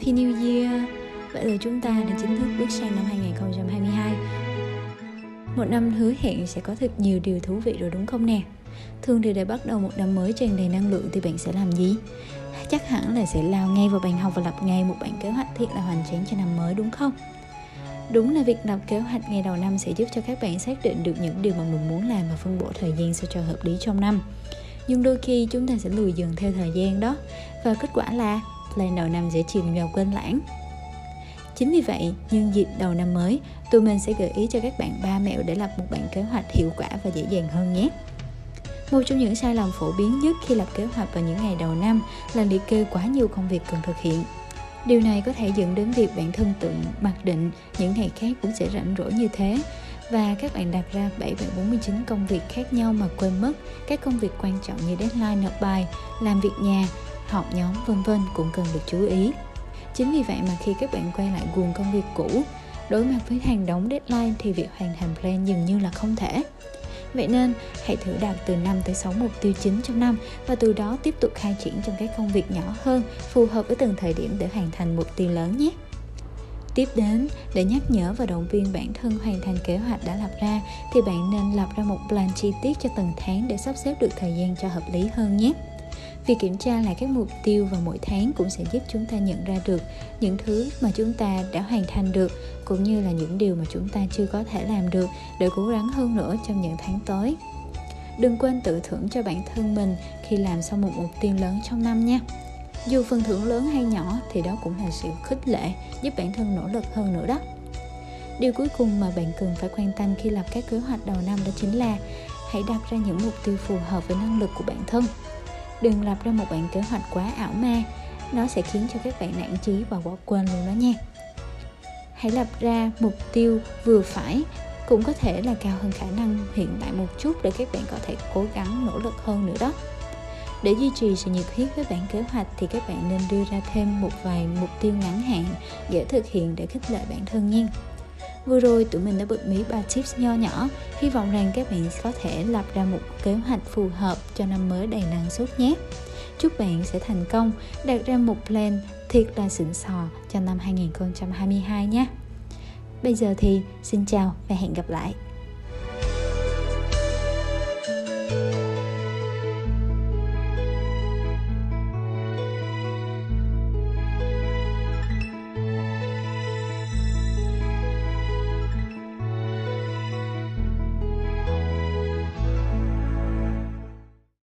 Happy New Year! Vậy là chúng ta đã chính thức bước sang năm 2022 Một năm hứa hẹn sẽ có thật nhiều điều thú vị rồi đúng không nè? Thường thì để bắt đầu một năm mới tràn đầy năng lượng thì bạn sẽ làm gì? Chắc hẳn là sẽ lao ngay vào bàn học và lập ngay một bản kế hoạch thiệt là hoành tráng cho năm mới đúng không? Đúng là việc lập kế hoạch ngày đầu năm sẽ giúp cho các bạn xác định được những điều mà mình muốn làm và phân bổ thời gian sao cho hợp lý trong năm. Nhưng đôi khi chúng ta sẽ lùi dần theo thời gian đó và kết quả là lên đầu năm dễ chìm vào quên lãng. Chính vì vậy, nhân dịp đầu năm mới, tụi mình sẽ gợi ý cho các bạn ba mẹo để lập một bản kế hoạch hiệu quả và dễ dàng hơn nhé. Một trong những sai lầm phổ biến nhất khi lập kế hoạch vào những ngày đầu năm là liệt kê quá nhiều công việc cần thực hiện. Điều này có thể dẫn đến việc bản thân tự mặc định những ngày khác cũng sẽ rảnh rỗi như thế và các bạn đặt ra 749 công việc khác nhau mà quên mất các công việc quan trọng như deadline nộp bài, làm việc nhà, họp nhóm vân vân cũng cần được chú ý. Chính vì vậy mà khi các bạn quay lại guồng công việc cũ, đối mặt với hàng đống deadline thì việc hoàn thành plan dường như là không thể. Vậy nên, hãy thử đạt từ 5 tới 6 mục tiêu chính trong năm và từ đó tiếp tục khai triển trong các công việc nhỏ hơn, phù hợp với từng thời điểm để hoàn thành mục tiêu lớn nhé. Tiếp đến, để nhắc nhở và động viên bản thân hoàn thành kế hoạch đã lập ra thì bạn nên lập ra một plan chi tiết cho từng tháng để sắp xếp được thời gian cho hợp lý hơn nhé. Việc kiểm tra lại các mục tiêu vào mỗi tháng cũng sẽ giúp chúng ta nhận ra được những thứ mà chúng ta đã hoàn thành được, cũng như là những điều mà chúng ta chưa có thể làm được để cố gắng hơn nữa trong những tháng tới. Đừng quên tự thưởng cho bản thân mình khi làm xong một mục tiêu lớn trong năm nha. Dù phần thưởng lớn hay nhỏ thì đó cũng là sự khích lệ, giúp bản thân nỗ lực hơn nữa đó. Điều cuối cùng mà bạn cần phải quan tâm khi lập các kế hoạch đầu năm đó chính là hãy đặt ra những mục tiêu phù hợp với năng lực của bản thân đừng lập ra một bản kế hoạch quá ảo ma. Nó sẽ khiến cho các bạn nản chí và bỏ quên luôn đó nha. Hãy lập ra mục tiêu vừa phải, cũng có thể là cao hơn khả năng hiện tại một chút để các bạn có thể cố gắng nỗ lực hơn nữa đó. Để duy trì sự nhiệt huyết với bản kế hoạch thì các bạn nên đưa ra thêm một vài mục tiêu ngắn hạn dễ thực hiện để khích lệ bản thân nha. Vừa rồi tụi mình đã bật mí 3 tips nho nhỏ. Hy vọng rằng các bạn có thể lập ra một kế hoạch phù hợp cho năm mới đầy năng suất nhé. Chúc bạn sẽ thành công đặt ra một plan thiệt là xịn sò cho năm 2022 nhé. Bây giờ thì xin chào và hẹn gặp lại.